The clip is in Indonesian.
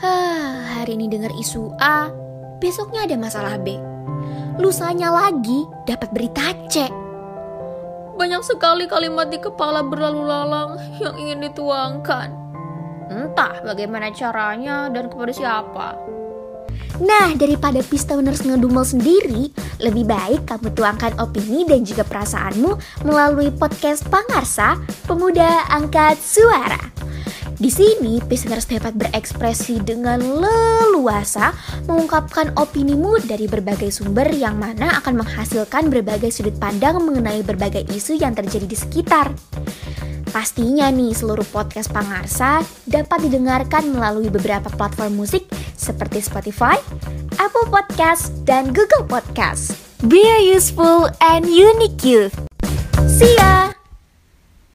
Hah, hari ini dengar isu A, besoknya ada masalah B. Lusanya lagi dapat berita C. Banyak sekali kalimat di kepala berlalu lalang yang ingin dituangkan. Entah bagaimana caranya dan kepada siapa. Nah, daripada pistoners ngedumel sendiri, lebih baik kamu tuangkan opini dan juga perasaanmu melalui podcast Pangarsa, Pemuda Angkat Suara. Di sini, listeners dapat berekspresi dengan leluasa, mengungkapkan opinimu dari berbagai sumber yang mana akan menghasilkan berbagai sudut pandang mengenai berbagai isu yang terjadi di sekitar. Pastinya nih seluruh podcast Pangarsa dapat didengarkan melalui beberapa platform musik seperti Spotify, Apple Podcast, dan Google Podcast. Be a useful and unique youth. See ya!